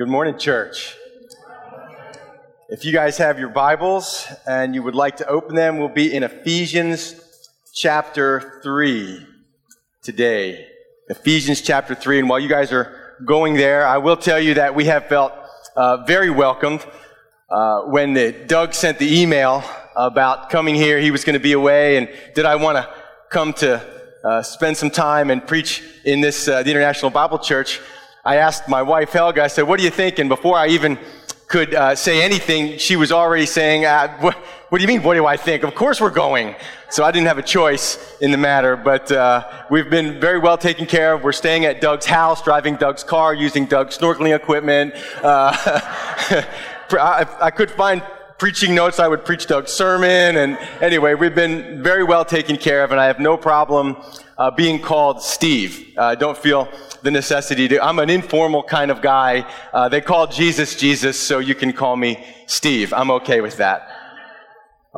Good morning, church. If you guys have your Bibles and you would like to open them, we'll be in Ephesians chapter 3 today. Ephesians chapter 3. And while you guys are going there, I will tell you that we have felt uh, very welcomed uh, when the, Doug sent the email about coming here. He was going to be away, and did I want to come to uh, spend some time and preach in this uh, the International Bible Church? I asked my wife Helga. I said, "What do you think?" And before I even could uh, say anything, she was already saying, uh, what, what, do you mean, what do I think? Of course we're going. So I didn't have a choice in the matter, but uh, we've been very well taken care of. We're staying at Doug's house, driving Doug's car, using Doug's snorkeling equipment. Uh, I, I could find preaching notes, I would preach Doug's sermon. And anyway, we've been very well taken care of, and I have no problem uh, being called Steve. I uh, don't feel the necessity to. I'm an informal kind of guy. Uh, they call Jesus Jesus, so you can call me Steve. I'm okay with that.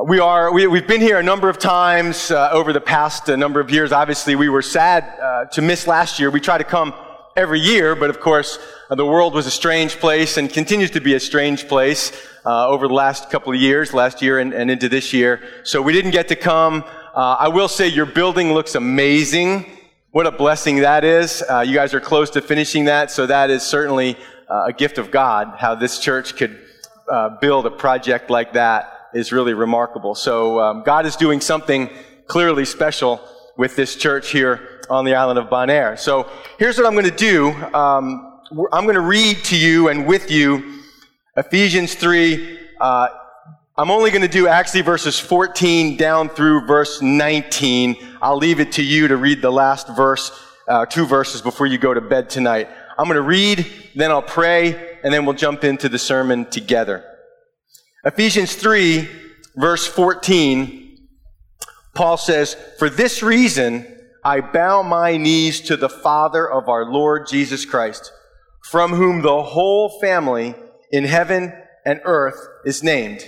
We are, we, have been here a number of times uh, over the past uh, number of years. Obviously, we were sad uh, to miss last year. We try to come every year, but of course, uh, the world was a strange place and continues to be a strange place uh, over the last couple of years, last year and, and, into this year. So we didn't get to come. Uh, I will say your building looks amazing. What a blessing that is. Uh, you guys are close to finishing that, so that is certainly uh, a gift of God. How this church could uh, build a project like that is really remarkable. So um, God is doing something clearly special with this church here on the island of Bonaire. So here's what I'm going to do. Um, I'm going to read to you and with you Ephesians 3. I'm only going to do actually verses 14 down through verse 19. I'll leave it to you to read the last verse, uh, two verses before you go to bed tonight. I'm going to read, then I'll pray, and then we'll jump into the sermon together. Ephesians 3, verse 14, Paul says, For this reason, I bow my knees to the Father of our Lord Jesus Christ, from whom the whole family in heaven and earth is named,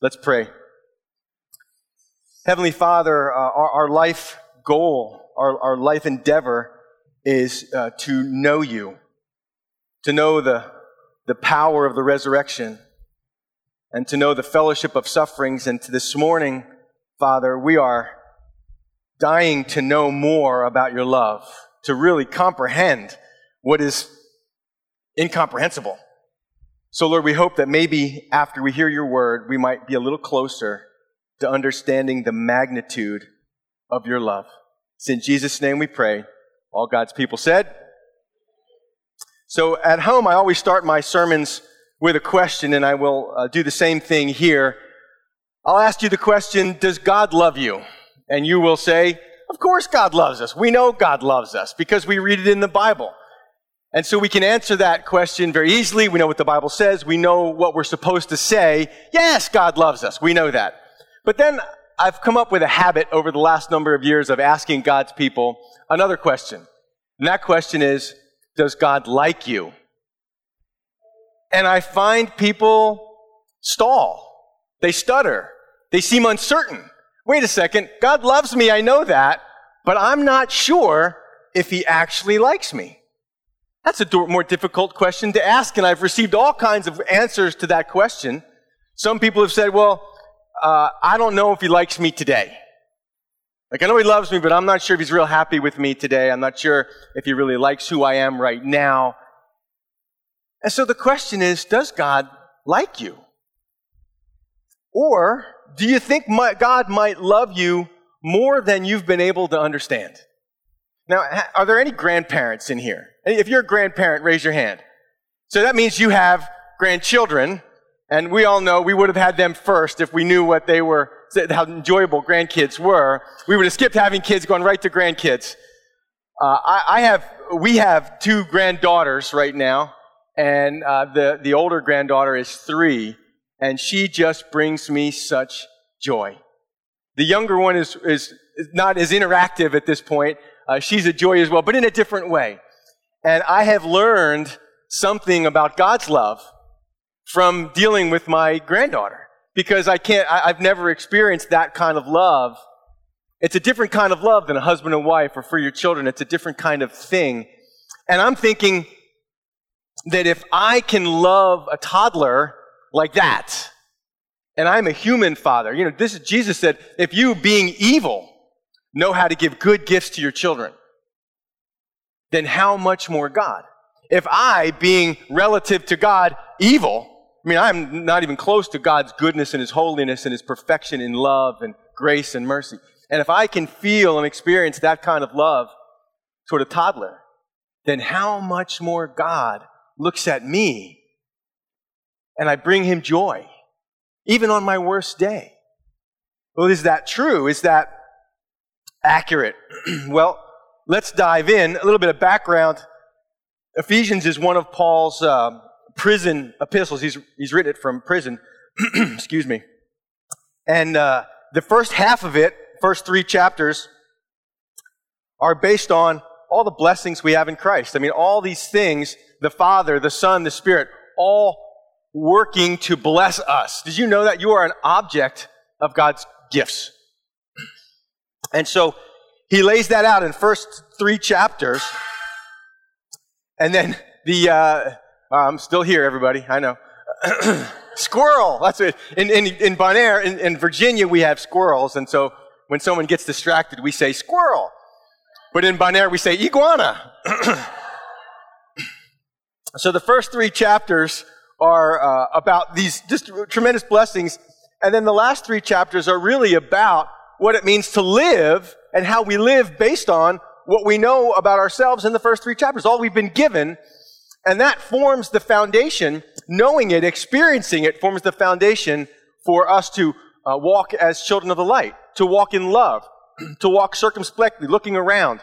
Let's pray. Heavenly Father, uh, our, our, life goal, our, our life endeavor is uh, to know you, to know the, the power of the resurrection, and to know the fellowship of sufferings. And to this morning, Father, we are dying to know more about your love, to really comprehend what is incomprehensible. So, Lord, we hope that maybe after we hear your word, we might be a little closer to understanding the magnitude of your love. It's in Jesus' name we pray. All God's people said. So, at home, I always start my sermons with a question, and I will uh, do the same thing here. I'll ask you the question Does God love you? And you will say, Of course, God loves us. We know God loves us because we read it in the Bible. And so we can answer that question very easily. We know what the Bible says. We know what we're supposed to say. Yes, God loves us. We know that. But then I've come up with a habit over the last number of years of asking God's people another question. And that question is, does God like you? And I find people stall. They stutter. They seem uncertain. Wait a second. God loves me. I know that. But I'm not sure if he actually likes me. That's a more difficult question to ask, and I've received all kinds of answers to that question. Some people have said, well, uh, I don't know if he likes me today. Like, I know he loves me, but I'm not sure if he's real happy with me today. I'm not sure if he really likes who I am right now. And so the question is, does God like you? Or do you think my, God might love you more than you've been able to understand? Now, are there any grandparents in here? If you're a grandparent, raise your hand. So that means you have grandchildren, and we all know we would have had them first if we knew what they were, how enjoyable grandkids were. We would have skipped having kids, going right to grandkids. Uh, I, I have, we have two granddaughters right now, and uh, the, the older granddaughter is three, and she just brings me such joy. The younger one is, is not as interactive at this point. Uh, she's a joy as well, but in a different way. And I have learned something about God's love from dealing with my granddaughter because I can't, I, I've never experienced that kind of love. It's a different kind of love than a husband and wife or for your children. It's a different kind of thing. And I'm thinking that if I can love a toddler like that, and I'm a human father, you know, this is, Jesus said, if you being evil know how to give good gifts to your children, then how much more God? If I, being relative to God, evil, I mean, I'm not even close to God's goodness and His holiness and His perfection in love and grace and mercy. And if I can feel and experience that kind of love toward a toddler, then how much more God looks at me and I bring Him joy, even on my worst day. Well, is that true? Is that accurate? well, let's dive in. A little bit of background. Ephesians is one of Paul's uh, prison epistles. He's, he's written it from prison. Excuse me. And uh, the first half of it, first three chapters, are based on all the blessings we have in Christ. I mean, all these things, the Father, the Son, the Spirit, all working to bless us. Did you know that you are an object of God's gifts? And so he lays that out in first three chapters. And then the, uh, I'm still here, everybody. I know. Squirrel. That's it. In, in, in Bonaire, in, in Virginia, we have squirrels. And so when someone gets distracted, we say squirrel. But in Bonaire, we say iguana. so the first three chapters are uh, about these just tremendous blessings. And then the last three chapters are really about what it means to live and how we live based on what we know about ourselves in the first three chapters, all we've been given. And that forms the foundation. Knowing it, experiencing it, forms the foundation for us to uh, walk as children of the light, to walk in love, to walk circumspectly, looking around,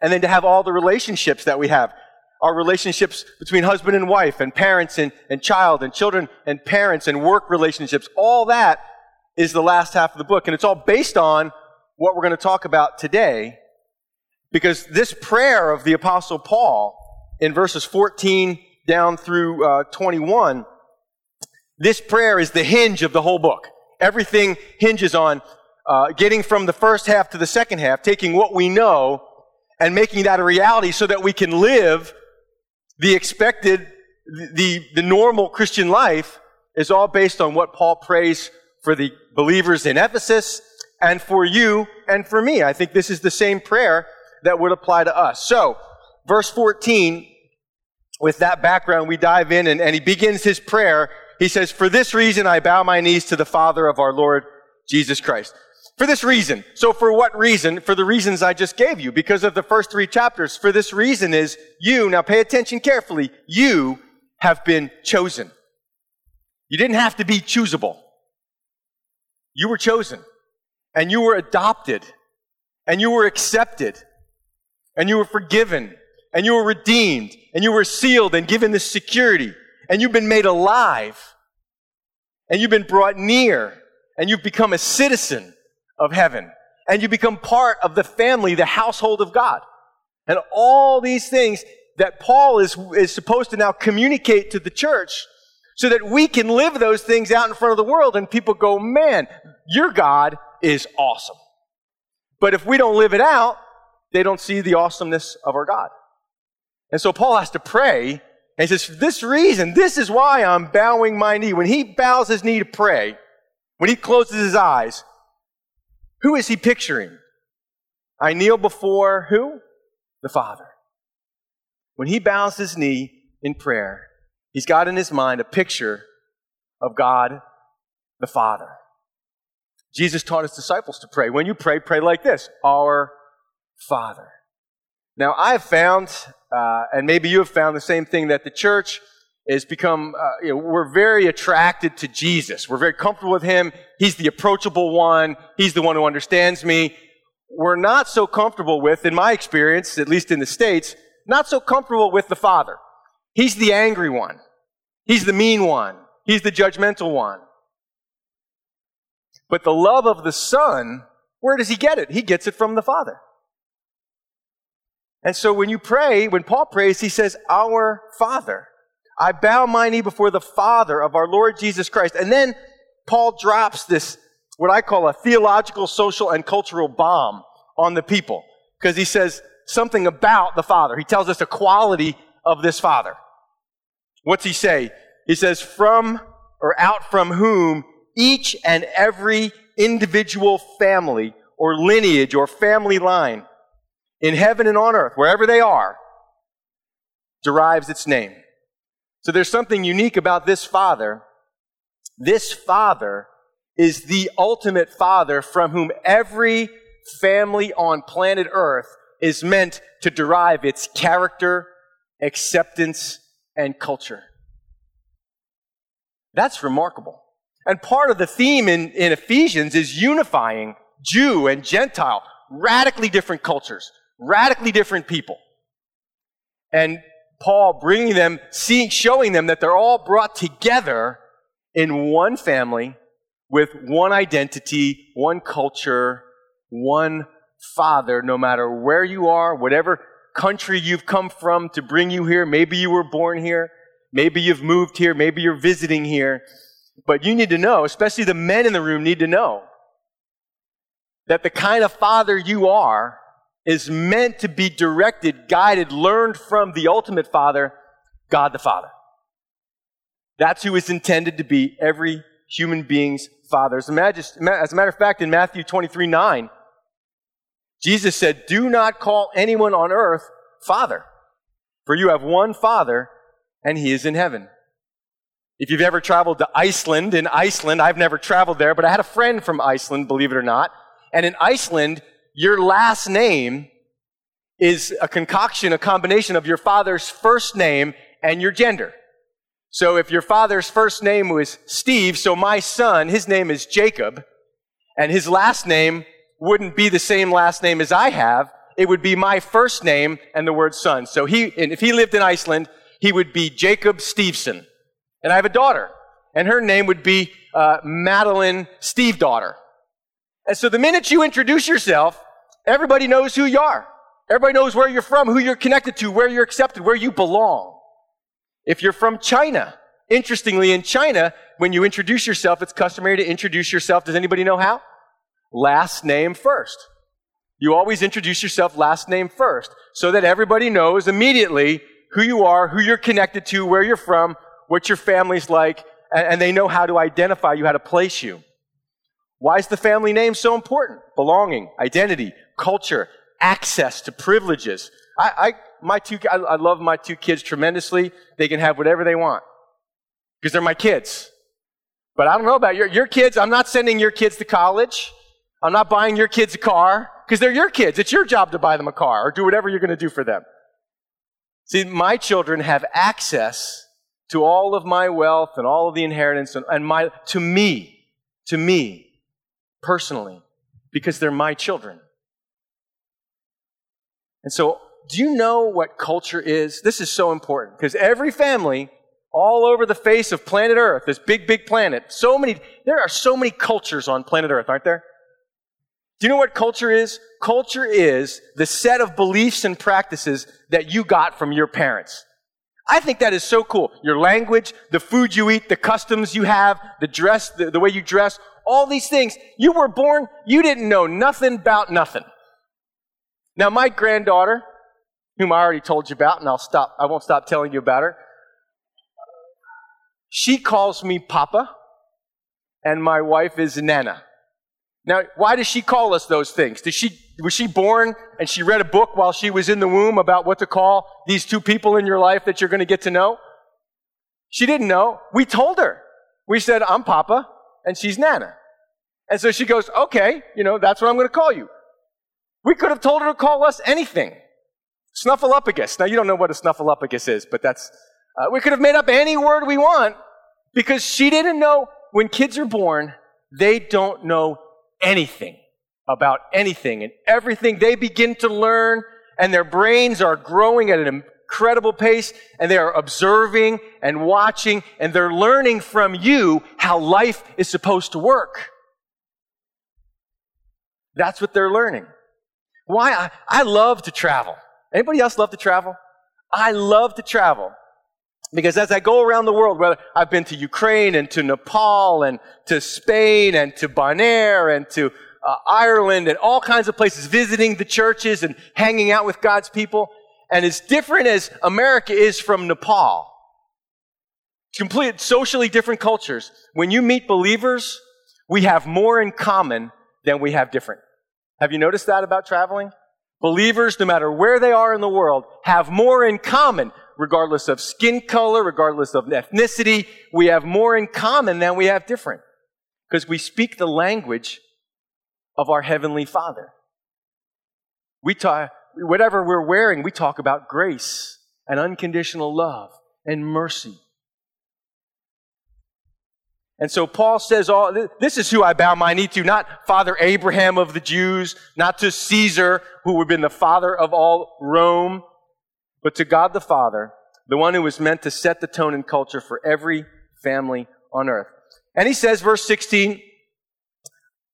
and then to have all the relationships that we have. Our relationships between husband and wife, and parents and, and child, and children and parents, and work relationships. All that is the last half of the book. And it's all based on what we're going to talk about today. Because this prayer of the Apostle Paul in verses 14 down through uh, 21, this prayer is the hinge of the whole book. Everything hinges on uh, getting from the first half to the second half, taking what we know and making that a reality so that we can live the expected, the, the normal Christian life is all based on what Paul prays for the believers in Ephesus and for you and for me. I think this is the same prayer that would apply to us. So, verse 14, with that background, we dive in and, and he begins his prayer. He says, For this reason I bow my knees to the Father of our Lord Jesus Christ. For this reason. So for what reason? For the reasons I just gave you. Because of the first three chapters. For this reason is you, now pay attention carefully, you have been chosen. You didn't have to be choosable. You were chosen. And you were adopted. And you were accepted. And you were forgiven. And you were redeemed. And you were sealed and given this security. And you've been made alive. And you've been brought near. And you've become a citizen of heaven. And you become part of the family, the household of God. And all these things that Paul is, is supposed to now communicate to the church so that we can live those things out in front of the world and people go, man, your God is awesome. But if we don't live it out, they don't see the awesomeness of our God. And so Paul has to pray and he says, for this reason, this is why I'm bowing my knee. When he bows his knee to pray, when he closes his eyes, who is he picturing? I kneel before who? The Father. When he bows his knee in prayer, he's got in his mind a picture of God the Father. Jesus taught his disciples to pray. When you pray, pray like this Our Father. Now, I have found, uh, and maybe you have found the same thing, that the church is become, uh, you know, we're very attracted to Jesus. We're very comfortable with him. He's the approachable one. He's the one who understands me. We're not so comfortable with, in my experience, at least in the States, not so comfortable with the Father. He's the angry one. He's the mean one. He's the judgmental one. But the love of the Son, where does he get it? He gets it from the Father. And so when you pray, when Paul prays, he says, Our Father. I bow my knee before the Father of our Lord Jesus Christ. And then Paul drops this, what I call a theological, social, and cultural bomb on the people. Because he says something about the Father. He tells us a quality of this Father. What's he say? He says, from or out from whom each and every individual family or lineage or family line in heaven and on earth, wherever they are, derives its name. So there's something unique about this Father. This Father is the ultimate Father from whom every family on planet Earth is meant to derive its character, acceptance, and culture. That's remarkable. And part of the theme in, in Ephesians is unifying Jew and Gentile, radically different cultures, radically different people. And Paul bringing them, seeing, showing them that they're all brought together in one family with one identity, one culture, one father, no matter where you are, whatever country you've come from to bring you here. Maybe you were born here. Maybe you've moved here. Maybe you're visiting here. But you need to know, especially the men in the room need to know, that the kind of father you are is meant to be directed, guided, learned from the ultimate father, God the Father. That's who is intended to be every human being's father. As a matter of fact, in Matthew 23 9, Jesus said, Do not call anyone on earth father, for you have one father, and he is in heaven. If you've ever traveled to Iceland, in Iceland, I've never traveled there, but I had a friend from Iceland, believe it or not. And in Iceland, your last name is a concoction, a combination of your father's first name and your gender. So if your father's first name was Steve, so my son, his name is Jacob, and his last name wouldn't be the same last name as I have. It would be my first name and the word son. So he, if he lived in Iceland, he would be Jacob Steveson. And I have a daughter, and her name would be uh, Madeline Steve daughter. And so the minute you introduce yourself, everybody knows who you are. Everybody knows where you're from, who you're connected to, where you're accepted, where you belong. If you're from China, interestingly, in China, when you introduce yourself, it's customary to introduce yourself. Does anybody know how? Last name first. You always introduce yourself last name first so that everybody knows immediately who you are, who you're connected to, where you're from, what your family's like, and, they know how to identify you, how to place you. Why is the family name so important? Belonging, identity, culture, access to privileges. I, I my two, I, I love my two kids tremendously. They can have whatever they want because they're my kids. But I don't know about your, your kids. I'm not sending your kids to college. I'm not buying your kids a car because they're your kids. It's your job to buy them a car or do whatever you're going to do for them. See, my children have access to all of my wealth and all of the inheritance and, and my, to me, to me personally, because they're my children. And so, do you know what culture is? This is so important because every family all over the face of planet Earth, this big, big planet, so many, there are so many cultures on planet Earth, aren't there? Do you know what culture is? Culture is the set of beliefs and practices that you got from your parents. I think that is so cool. Your language, the food you eat, the customs you have, the dress, the, the way you dress, all these things. You were born, you didn't know nothing about nothing. Now, my granddaughter, whom I already told you about, and I'll stop, I won't stop telling you about her, she calls me Papa, and my wife is Nana. Now, why does she call us those things? Does she was she born and she read a book while she was in the womb about what to call these two people in your life that you're going to get to know? She didn't know. We told her. We said, I'm Papa and she's Nana. And so she goes, okay, you know, that's what I'm going to call you. We could have told her to call us anything. Snuffleupagus. Now, you don't know what a snuffleupagus is, but that's, uh, we could have made up any word we want because she didn't know when kids are born, they don't know anything about anything and everything they begin to learn and their brains are growing at an incredible pace and they are observing and watching and they're learning from you how life is supposed to work. That's what they're learning. Why? I, I love to travel. Anybody else love to travel? I love to travel. Because as I go around the world, whether I've been to Ukraine and to Nepal and to Spain and to Bonaire and to uh, Ireland and all kinds of places, visiting the churches and hanging out with God's people. And as different as America is from Nepal, complete socially different cultures. When you meet believers, we have more in common than we have different. Have you noticed that about traveling? Believers, no matter where they are in the world, have more in common, regardless of skin color, regardless of ethnicity. We have more in common than we have different. Because we speak the language of our Heavenly Father. We talk, whatever we're wearing, we talk about grace and unconditional love and mercy. And so Paul says, all, this is who I bow my knee to, not Father Abraham of the Jews, not to Caesar, who would have been the father of all Rome, but to God the Father, the one who was meant to set the tone and culture for every family on earth. And he says, verse 16,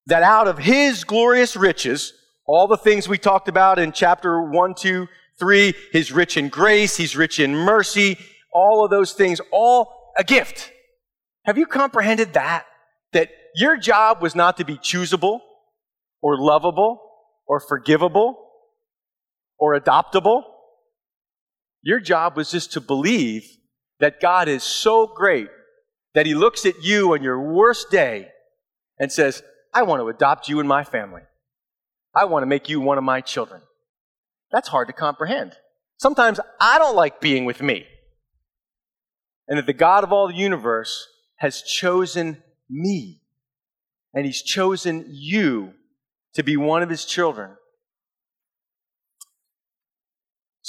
that out of his glorious riches, all the things we talked about in chapter 1, 2, 3, he's rich in grace, he's rich in mercy, all of those things, all a gift. Have you comprehended that? That your job was not to be choosable or lovable or forgivable or adoptable. Your job was just to believe that God is so great that he looks at you on your worst day and says, I want to adopt you in my family. I want to make you one of my children. That's hard to comprehend. Sometimes I don't like being with me. And that the God of all the universe has chosen me. And he's chosen you to be one of his children.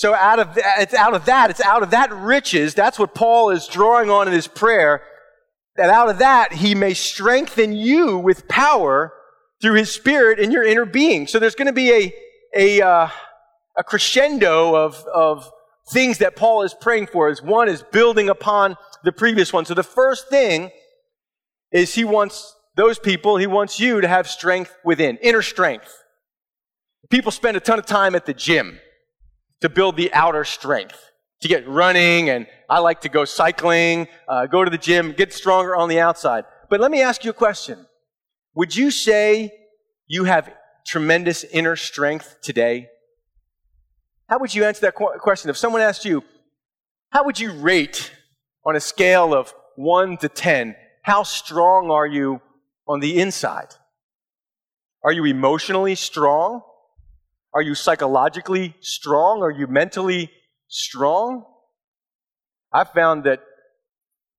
So out of that, it's out of that, it's out of that riches, that's what Paul is drawing on in his prayer that out of that he may strengthen you with power through his spirit in your inner being. So there's going to be a, a, uh, a crescendo of, of things that Paul is praying for. Is one is building upon the previous one. So the first thing is he wants those people, he wants you to have strength within, inner strength. People spend a ton of time at the gym to build the outer strength to get running, and I like to go cycling, uh, go to the gym, get stronger on the outside. But let me ask you a question. Would you say you have tremendous inner strength today? How would you answer that question? If someone asked you, how would you rate on a scale of 1 to 10, how strong are you on the inside? Are you emotionally strong? Are you psychologically strong? Are you mentally strong. I found that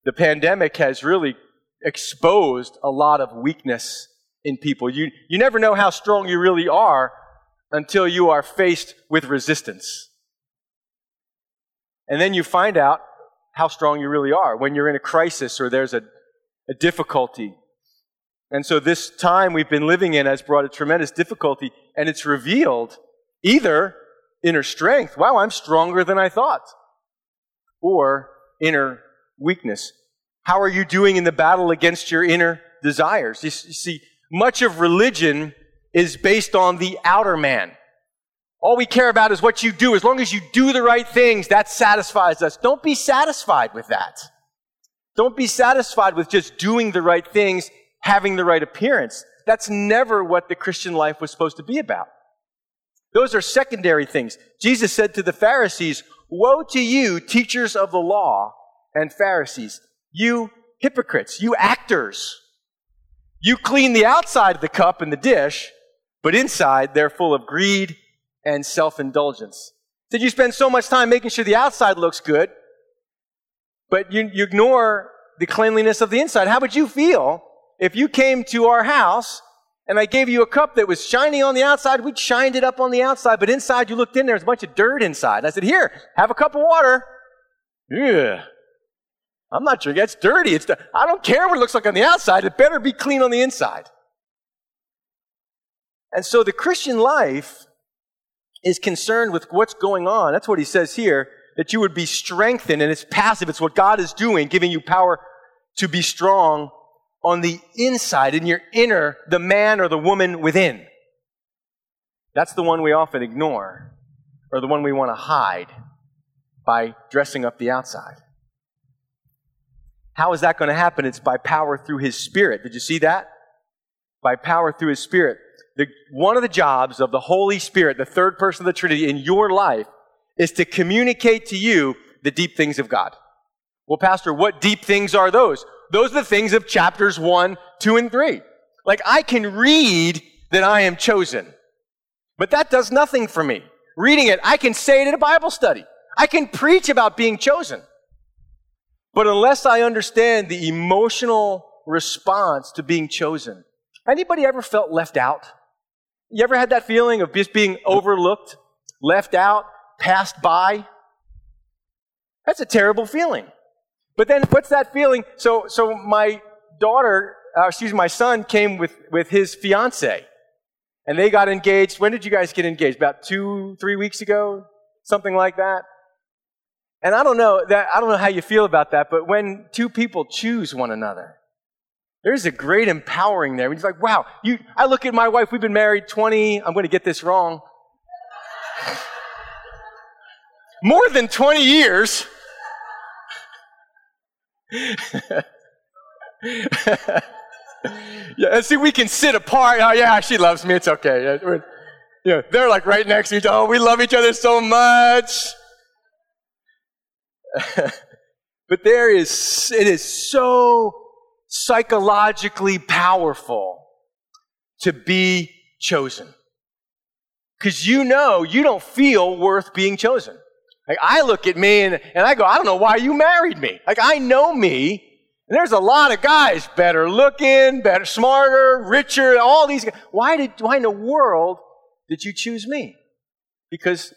the pandemic has really exposed a lot of weakness in people. You, you never know how strong you really are until you are faced with resistance. And then you find out how strong you really are when you're in a crisis or there's a, a difficulty. And so this time we've been living in has brought a tremendous difficulty, and it's revealed either inner strength. Wow, I'm stronger than I thought. Or inner weakness. How are you doing in the battle against your inner desires? You, see, much of religion is based on the outer man. All we care about is what you do. As long as you do the right things, that satisfies us. Don't be satisfied with that. Don't be satisfied with just doing the right things, having the right appearance. That's never what the Christian life was supposed to be about. Those are secondary things. Jesus said to the Pharisees, Woe to you, teachers of the law and Pharisees, you hypocrites, you actors. You clean the outside of the cup and the dish, but inside they're full of greed and self indulgence. Did you spend so much time making sure the outside looks good, but you, you ignore the cleanliness of the inside? How would you feel if you came to our house and I gave you a cup that was shiny on the outside, we'd shined it up on the outside, but inside you looked in there, there's a bunch of dirt inside. And I said, Here, have a cup of water. Yeah. I'm not drinking. It's dirty. It's I don't care what it looks like on the outside. It better be clean on the inside. And so the Christian life is concerned with what's going on. That's what he says here. that you would be strengthened, and it's passive. It's what God is doing, giving you power to be strong on the inside, in your inner, the man or the woman within. That's the one we often ignore, or the one we want to hide by dressing up the outside. How is that going to happen? It's by power through His Spirit. Did you see that? By power through His Spirit. The, one of the jobs of the Holy Spirit, the third person of the Trinity in your life, is to communicate to you the deep things of God. Well, Pastor, what deep things are those? Those are the things of chapters 1, 2, and 3. Like, I can read that I am chosen, but that does nothing for me. Reading it, I can say it in a Bible study. I can preach about being chosen. But unless I understand the emotional response to being chosen, anybody ever felt left out? You ever had that feeling of just being overlooked, left out, passed by? That's a terrible feeling. But then what's that feeling? So, so my daughter, uh, excuse me, my son came with, with his fiance. And they got engaged. When did you guys get engaged? About two, three weeks ago? Something like that? And I don't know that, I don't know how you feel about that, but when two people choose one another, there's a great empowering there. It's like, wow, you, I look at my wife, we've been married 20, I'm going to get this wrong. More than 20 years. yeah, see, we can sit apart. Oh, yeah, she loves me. It's okay. Yeah, they're like right next to each other. Oh, we love each other so much. but there is, it is so psychologically powerful to be chosen. Because you know you don't feel worth being chosen. Like I look at me and, and I go, I don't know why you married me. Like I know me. And there's a lot of guys better looking, better, smarter, richer, all these guys. Why did, why in the world did you choose me? Because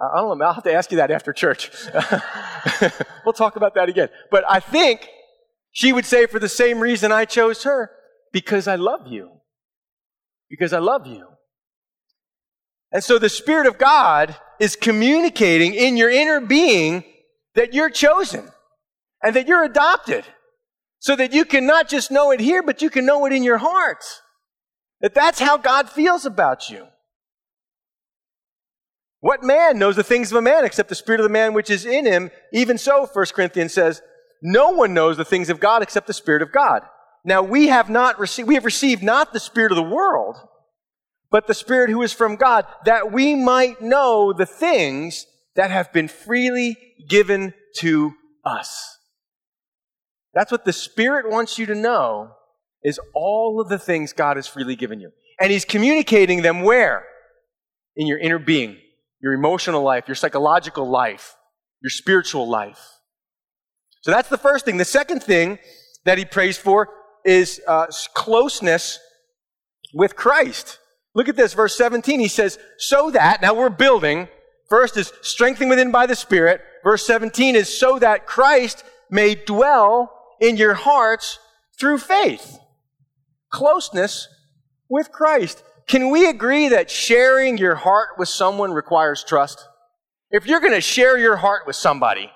I don't know, I'll have to ask you that after church. we'll talk about that again. But I think she would say for the same reason I chose her, because I love you. Because I love you. And so the Spirit of God is communicating in your inner being that you're chosen and that you're adopted so that you can not just know it here, but you can know it in your heart. That that's how God feels about you. What man knows the things of a man except the spirit of the man which is in him? Even so, 1 Corinthians says, no one knows the things of God except the spirit of God. Now we have not received, we have received not the spirit of the world, but the spirit who is from God, that we might know the things that have been freely given to us. That's what the spirit wants you to know is all of the things God has freely given you. And he's communicating them where? In your inner being your emotional life, your psychological life, your spiritual life. So that's the first thing. The second thing that he prays for is uh, closeness with Christ. Look at this, verse 17. He says, so that, now we're building. First is strengthened within by the Spirit. Verse 17 is so that Christ may dwell in your hearts through faith. Closeness with Christ. Can we agree that sharing your heart with someone requires trust? If you're going to share your heart with somebody,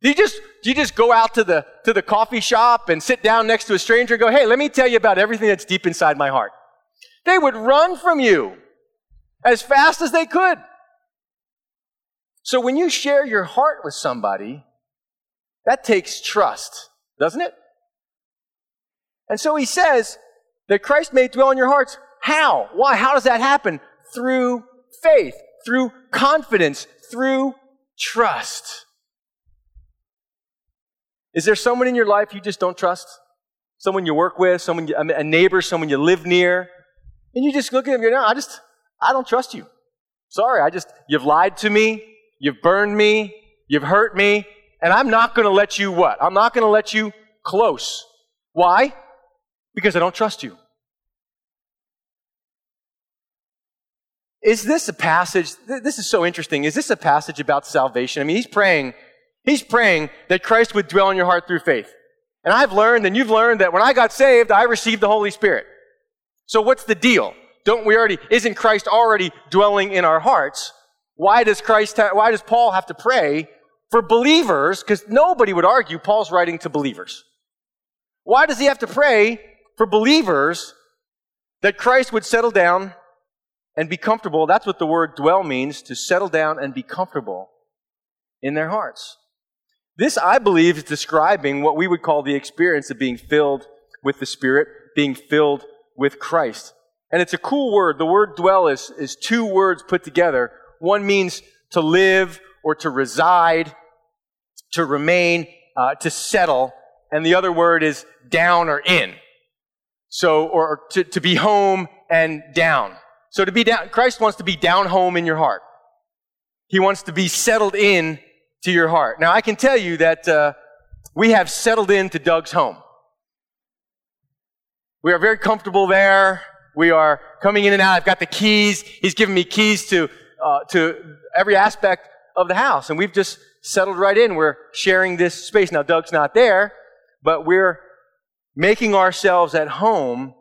do you just do you just go out to the to the coffee shop and sit down next to a stranger and go, "Hey, let me tell you about everything that's deep inside my heart." They would run from you as fast as they could. So when you share your heart with somebody, that takes trust, doesn't it? And so he says that Christ may dwell in your hearts how? Why? How does that happen? Through faith, through confidence, through trust. Is there someone in your life you just don't trust? Someone you work with, someone, a neighbor, someone you live near, and you just look at them and go, no, I just, I don't trust you. Sorry, I just, you've lied to me, you've burned me, you've hurt me, and I'm not going to let you what? I'm not going to let you close. Why? Because I don't trust you. Is this a passage? This is so interesting. Is this a passage about salvation? I mean, he's praying, he's praying that Christ would dwell in your heart through faith. And I've learned, and you've learned, that when I got saved, I received the Holy Spirit. So what's the deal? Don't we already, isn't Christ already dwelling in our hearts? Why does Christ, ha- why does Paul have to pray for believers, because nobody would argue Paul's writing to believers. Why does he have to pray for believers that Christ would settle down and be comfortable? That's what the word dwell means, to settle down and be comfortable in their hearts. This, I believe, is describing what we would call the experience of being filled with the Spirit, being filled with Christ. And it's a cool word. The word dwell is, is two words put together. One means to live or to reside, to remain, uh, to settle. And the other word is down or in. So, or to, to be home and down. So to be down, Christ wants to be down home in your heart. He wants to be settled in to your heart. Now I can tell you that uh, we have settled into Doug's home. We are very comfortable there. We are coming in and out. I've got the keys. He's given me keys to uh, to every aspect of the house, and we've just settled right in. We're sharing this space now. Doug's not there, but we're making ourselves at home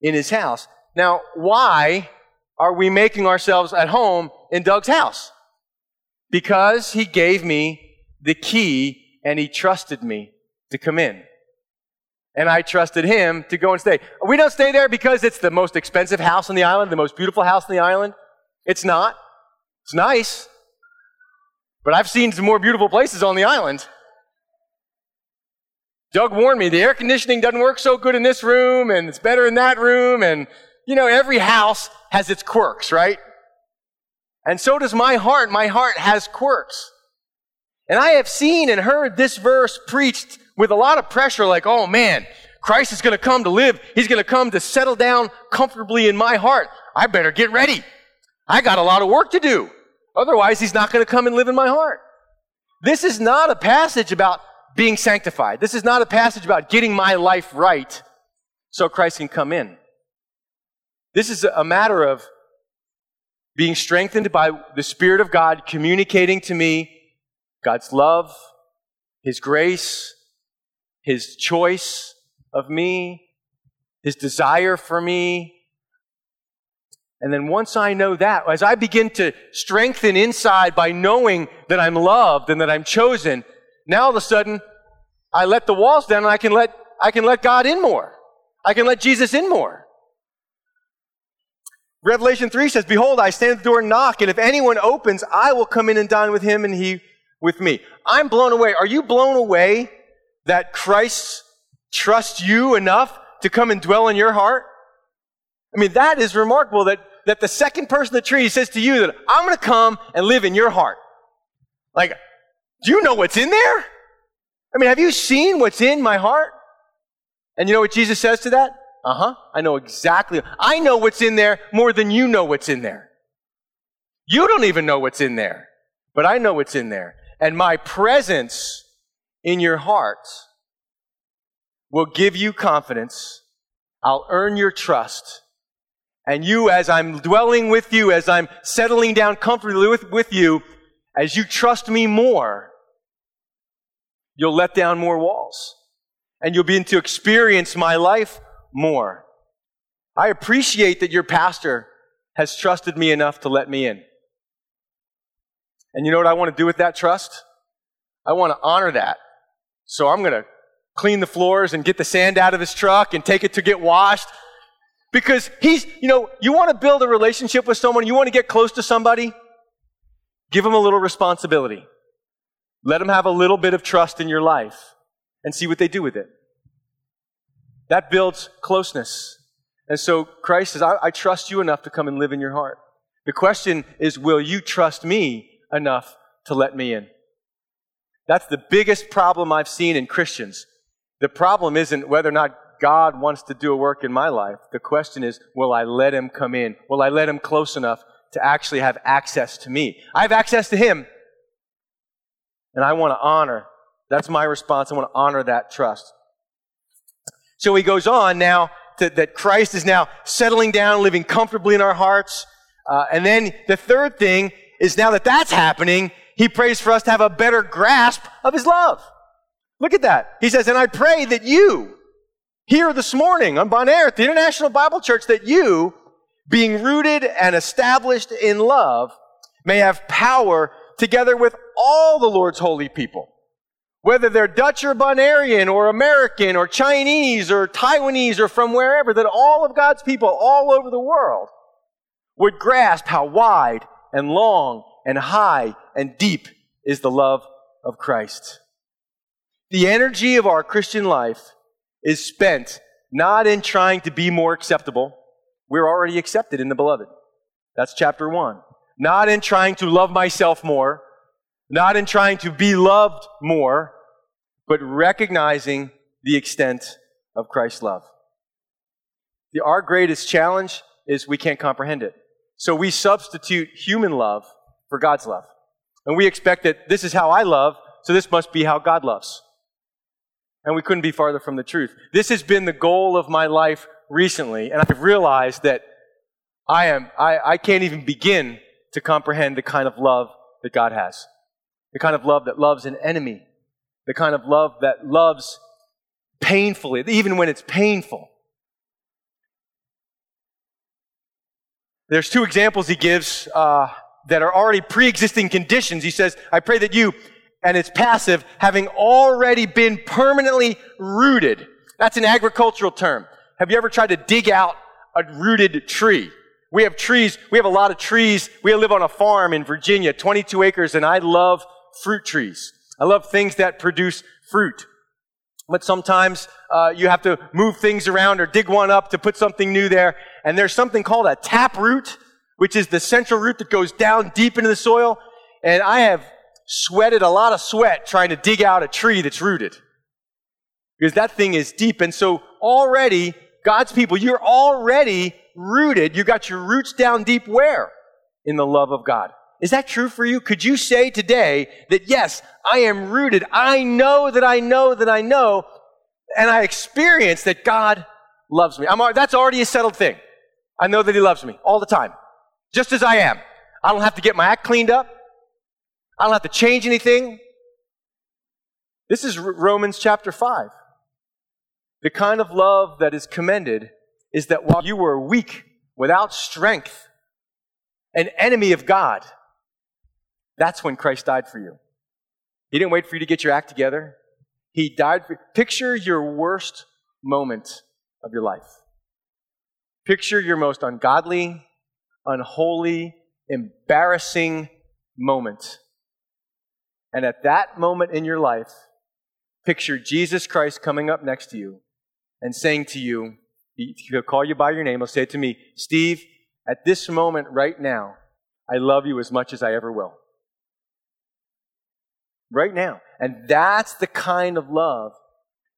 in his house. Now, why are we making ourselves at home in Doug's house? Because he gave me the key and he trusted me to come in. And I trusted him to go and stay. We don't stay there because it's the most expensive house on the island, the most beautiful house on the island. It's not. It's nice. But I've seen some more beautiful places on the island. Doug warned me the air conditioning doesn't work so good in this room and it's better in that room. And, you know, every house has its quirks, right? And so does my heart. My heart has quirks. And I have seen and heard this verse preached with a lot of pressure like, oh man, Christ is going to come to live. He's going to come to settle down comfortably in my heart. I better get ready. I got a lot of work to do. Otherwise, he's not going to come and live in my heart. This is not a passage about being sanctified. This is not a passage about getting my life right so Christ can come in. This is a matter of being strengthened by the Spirit of God communicating to me God's love, His grace, His choice of me, His desire for me, and then once I know that, as I begin to strengthen inside by knowing that I'm loved and that I'm chosen, now all of a sudden I let the walls down and I can let, I can let God in more. I can let Jesus in more. Revelation 3 says, Behold, I stand at the door and knock, and if anyone opens, I will come in and dine with him and he with me. I'm blown away. Are you blown away that Christ trusts you enough to come and dwell in your heart? I mean, that is remarkable that that the second person the tree says to you that I'm going to come and live in your heart. Like, do you know what's in there? I mean, have you seen what's in my heart? And you know what Jesus says to that? Uh huh. I know exactly. I know what's in there more than you know what's in there. You don't even know what's in there, but I know what's in there. And my presence in your heart will give you confidence. I'll earn your trust and you, as I'm dwelling with you, as I'm settling down comfortably with, with you, as you trust me more, you'll let down more walls. And you'll begin to experience my life more. I appreciate that your pastor has trusted me enough to let me in. And you know what I want to do with that trust? I want to honor that. So I'm going to clean the floors and get the sand out of his truck and take it to get washed because he's, you know, you want to build a relationship with someone, you want to get close to somebody, give them a little responsibility. Let them have a little bit of trust in your life and see what they do with it. That builds closeness. And so Christ says, I, I trust you enough to come and live in your heart. The question is, will you trust me enough to let me in? That's the biggest problem I've seen in Christians. The problem isn't whether or not God wants to do a work in my life. The question is, will I let him come in? Will I let him close enough to actually have access to me? I have access to him, and I want to honor. That's my response. I want to honor that trust. So he goes on now to, that Christ is now settling down, living comfortably in our hearts. Uh, and then the third thing is now that that's happening, he prays for us to have a better grasp of his love. Look at that. He says, and I pray that you, here this morning on Bonaire at the International Bible Church that you, being rooted and established in love, may have power together with all the Lord's holy people. Whether they're Dutch or Bonairean or American or Chinese or Taiwanese or from wherever, that all of God's people all over the world would grasp how wide and long and high and deep is the love of Christ. The energy of our Christian life is spent not in trying to be more acceptable. We're already accepted in the beloved. That's chapter one. Not in trying to love myself more, not in trying to be loved more, but recognizing the extent of Christ's love. The, our greatest challenge is we can't comprehend it. So we substitute human love for God's love. And we expect that this is how I love, so this must be how God loves. And we couldn't be farther from the truth. This has been the goal of my life recently, and I've realized that I am, I, I can't even begin to comprehend the kind of love that God has. The kind of love that loves an enemy. The kind of love that loves painfully, even when it's painful. There's two examples he gives uh, that are already pre existing conditions. He says, I pray that you, and it's passive, having already been permanently rooted. That's an agricultural term. Have you ever tried to dig out a rooted tree? We have trees, we have a lot of trees. We live on a farm in Virginia, 22 acres, and I love fruit trees. I love things that produce fruit. But sometimes uh, you have to move things around or dig one up to put something new there. And there's something called a tap root, which is the central root that goes down deep into the soil. And I have sweated a lot of sweat trying to dig out a tree that's rooted. Because that thing is deep. And so already, God's people, you're already rooted. You got your roots down deep where? In the love of God. Is that true for you? Could you say today that yes, I am rooted. I know that I know that I know, and I experience that God loves me. I'm, that's already a settled thing. I know that He loves me all the time, just as I am. I don't have to get my act cleaned up. I don't have to change anything. This is Romans chapter 5. The kind of love that is commended is that while you were weak, without strength, an enemy of God, that's when Christ died for you. He didn't wait for you to get your act together. He died for Picture your worst moment of your life. Picture your most ungodly, unholy, embarrassing moment. And at that moment in your life, picture Jesus Christ coming up next to you and saying to you, He'll call you by your name. He'll say to me, Steve, at this moment right now, I love you as much as I ever will. Right now. And that's the kind of love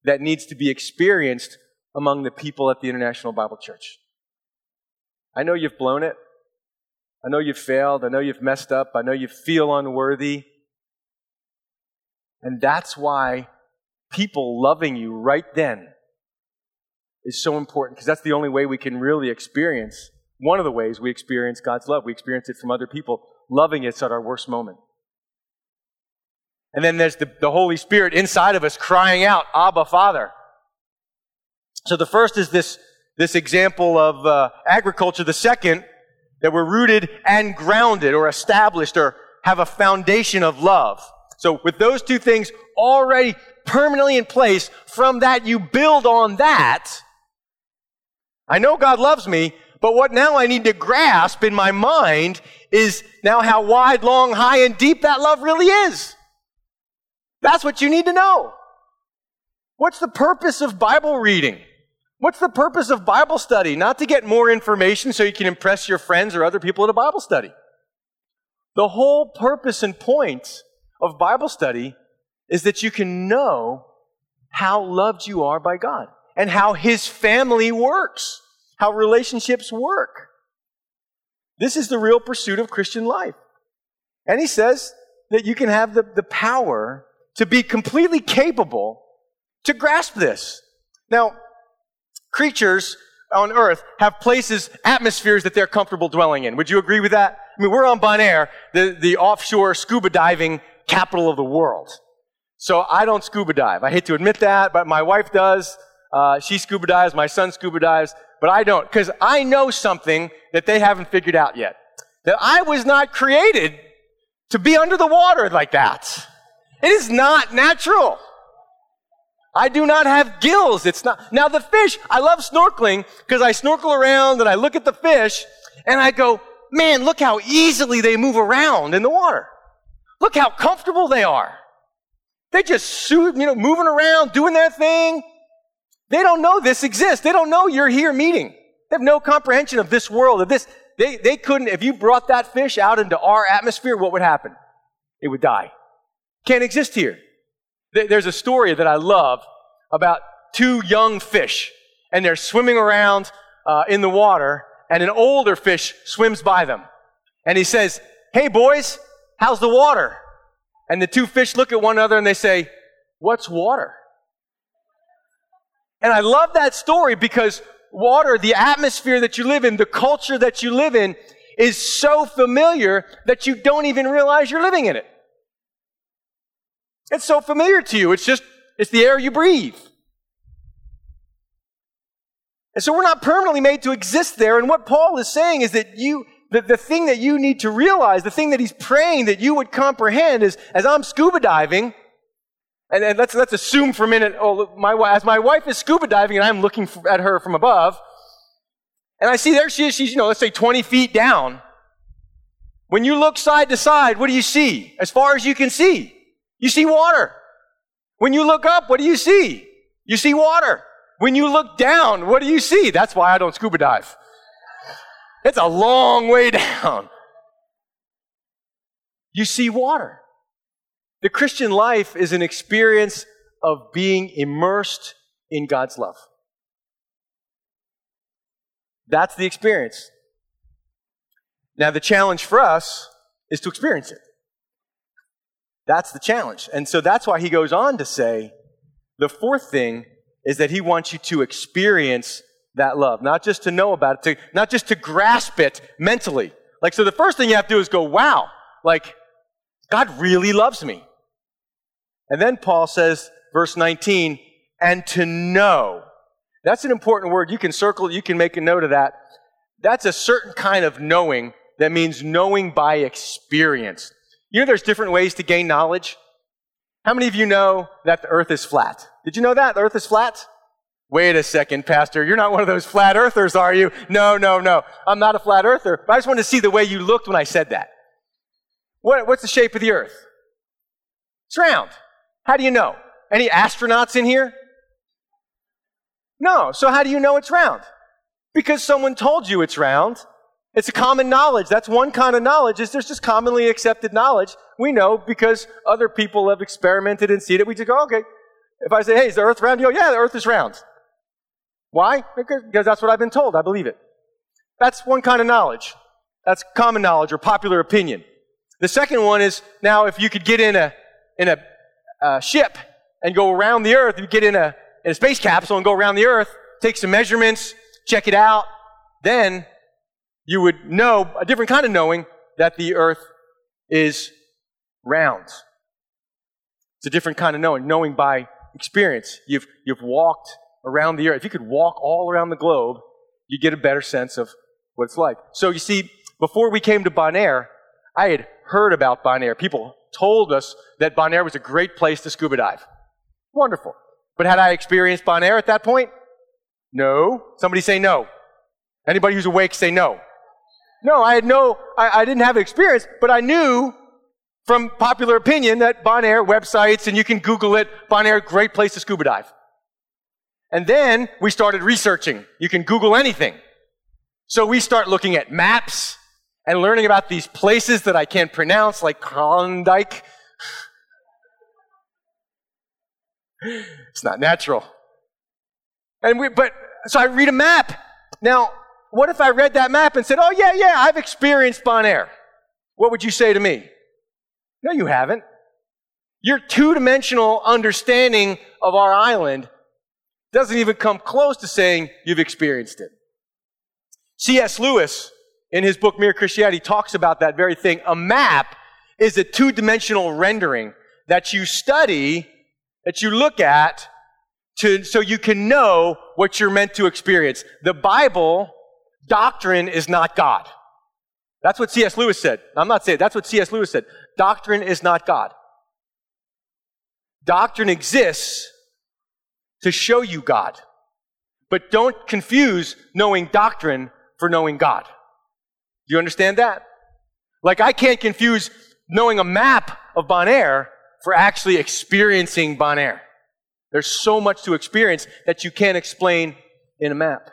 that needs to be experienced among the people at the International Bible Church. I know you've blown it. I know you've failed. I know you've messed up. I know you feel unworthy. And that's why people loving you right then is so important because that's the only way we can really experience, one of the ways we experience God's love. We experience it from other people loving us at our worst moment. And then there's the, the Holy Spirit inside of us crying out, Abba, Father. So the first is this, this example of uh, agriculture. The second, that we're rooted and grounded or established or have a foundation of love. So with those two things already permanently in place, from that you build on that I know God loves me, but what now I need to grasp in my mind is now how wide, long, high, and deep that love really is. That's what you need to know. What's the purpose of Bible reading? What's the purpose of Bible study? Not to get more information so you can impress your friends or other people at a Bible study. The whole purpose and point of Bible study is that you can know how loved you are by God and how His family works how relationships work. This is the real pursuit of Christian life. And he says that you can have the, the power to be completely capable to grasp this. Now, creatures on earth have places, atmospheres that they're comfortable dwelling in. Would you agree with that? I mean, we're on Bonaire, the, the offshore scuba diving capital of the world. So I don't scuba dive. I hate to admit that, but my wife does. Uh, she scuba dives, my son scuba dives but I don't, because I know something that they haven't figured out yet. That I was not created to be under the water like that. It is not natural. I do not have gills. It's not. Now the fish, I love snorkeling because I snorkel around and I look at the fish and I go, man, look how easily they move around in the water. Look how comfortable they are. They just, you know, moving around, doing their thing. They don't know this exists. They don't know you're here meeting. They have no comprehension of this world, of this. They, they couldn't, if you brought that fish out into our atmosphere, what would happen? It would die. Can't exist here. There's a story that I love about two young fish, and they're swimming around uh, in the water, and an older fish swims by them. And he says, Hey, boys, how's the water? And the two fish look at one another and they say, What's water? And I love that story because water, the atmosphere that you live in, the culture that you live in, is so familiar that you don't even realize you're living in it. It's so familiar to you. It's just, it's the air you breathe. And so we're not permanently made to exist there. And what Paul is saying is that you, the, the thing that you need to realize, the thing that he's praying that you would comprehend is as I'm scuba diving, and, and let's, let's assume for a minute, oh, my, as my wife is scuba diving and I'm looking at her from above, and I see there she is, she's, you know, let's say 20 feet down. When you look side to side, what do you see? As far as you can see, you see water. When you look up, what do you see? You see water. When you look down, what do you see? That's why I don't scuba dive. It's a long way down. You see water. The Christian life is an experience of being immersed in God's love. That's the experience. Now, the challenge for us is to experience it. That's the challenge. And so that's why he goes on to say the fourth thing is that he wants you to experience that love, not just to know about it, to, not just to grasp it mentally. Like, so the first thing you have to do is go, wow, like, God really loves me. And then Paul says, verse 19, and to know. That's an important word. You can circle, you can make a note of that. That's a certain kind of knowing that means knowing by experience. You know, there's different ways to gain knowledge. How many of you know that the earth is flat? Did you know that? The earth is flat? Wait a second, Pastor. You're not one of those flat earthers, are you? No, no, no. I'm not a flat earther. But I just wanted to see the way you looked when I said that. What, what's the shape of the earth? It's round. How do you know? Any astronauts in here? No. So how do you know it's round? Because someone told you it's round. It's a common knowledge. That's one kind of knowledge. Is there's just commonly accepted knowledge. We know because other people have experimented and seen it. We just go, okay, if I say, hey, is the earth round? You go, yeah, the earth is round. Why? Because, because that's what I've been told. I believe it. That's one kind of knowledge. That's common knowledge or popular opinion. The second one is now if you could get in a, in a, a ship and go around the earth, you get in a, in a space capsule and go around the earth, take some measurements, check it out, then you would know a different kind of knowing that the earth is round. It's a different kind of knowing, knowing by experience. You've, you've walked around the earth. If you could walk all around the globe, you'd get a better sense of what it's like. So you see, before we came to Bonaire, I had heard about Bonaire. People told us that Bonaire was a great place to scuba dive. Wonderful. But had I experienced Bonaire at that point? No. Somebody say no. Anybody who's awake say no. No, I had no, I, I didn't have experience, but I knew from popular opinion that Bonaire websites, and you can Google it, Bonaire, great place to scuba dive. And then we started researching. You can Google anything. So we start looking at maps and learning about these places that I can't pronounce, like Kralendijk. it's not natural. And we, but, so I read a map. Now, what if I read that map and said, oh, yeah, yeah, I've experienced Bonaire? What would you say to me? No, you haven't. Your two dimensional understanding of our island doesn't even come close to saying you've experienced it. C.S. Lewis, in his book Mere Christianity, talks about that very thing. A map is a two dimensional rendering that you study, that you look at, to, so you can know what you're meant to experience. The Bible doctrine is not God. That's what C.S. Lewis said. I'm not saying that's what C.S. Lewis said. doctrine is not God. Doctrine exists to show you God. But don't confuse knowing doctrine for knowing God. Do you understand that? Like I can't confuse knowing a map of Bonaire for actually experiencing Bonaire. There's so much to experience that you can't explain in a map.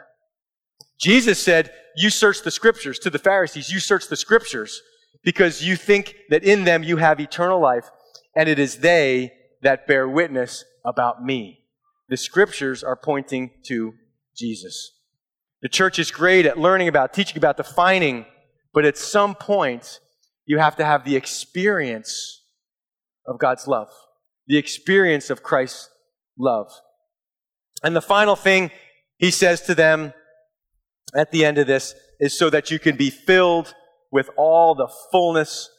Jesus said, You search the scriptures to the Pharisees, you search the scriptures because you think that in them you have eternal life, and it is they that bear witness about me. The scriptures are pointing to Jesus. The church is great at learning about, teaching about, defining, but at some point, you have to have the experience of God's love, the experience of Christ's love. And the final thing he says to them at the end of this is so that you can be filled with all the fullness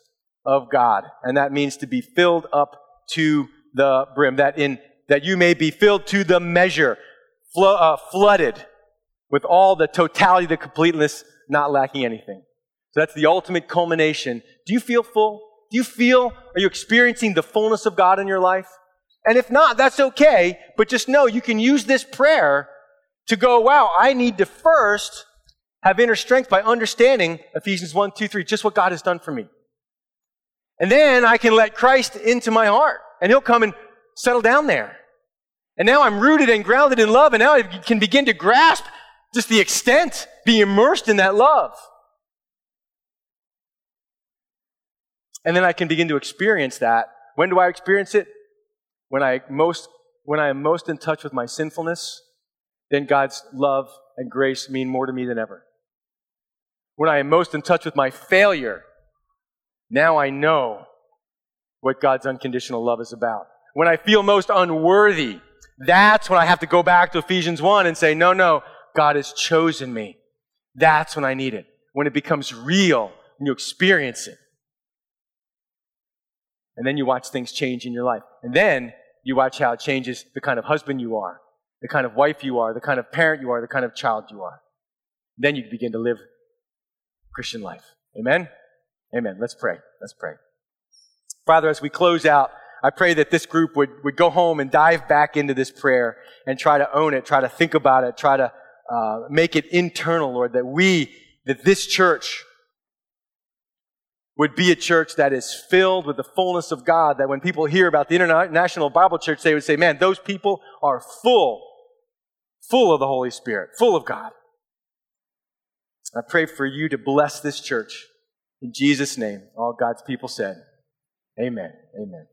of God. And that means to be filled up to the brim, that in, that you may be filled to the measure, flo- uh, flooded with all the totality, the completeness, not lacking anything. So that's the ultimate culmination. Do you feel full? Do you feel, are you experiencing the fullness of God in your life? And if not, that's okay, but just know you can use this prayer to go, wow, I need to first have inner strength by understanding Ephesians 1, 2, 3, just what God has done for me. And then I can let Christ into my heart and he'll come and settle down there. And now I'm rooted and grounded in love and now I can begin to grasp just the extent, be immersed in that love. And then I can begin to experience that. When do I experience it? When I most, when I am most in touch with my sinfulness, then God's love and grace mean more to me than ever. When I am most in touch with my failure, now I know what God's unconditional love is about. When I feel most unworthy, that's when I have to go back to Ephesians 1 and say, no, no, God has chosen me. That's when I need it. When it becomes real and you experience it. And then you watch things change in your life. And then you watch how it changes the kind of husband you are, the kind of wife you are, the kind of parent you are, the kind of child you are. Then you begin to live Christian life. Amen? Amen. Let's pray. Let's pray. Father, as we close out, I pray that this group would, would go home and dive back into this prayer and try to own it, try to think about it, try to uh, make it internal, Lord, that we, that this church would be a church that is filled with the fullness of God, that when people hear about the International Bible Church, they would say, man, those people are full, full of the Holy Spirit, full of God. I pray for you to bless this church. In Jesus' name, all God's people said, Amen. Amen.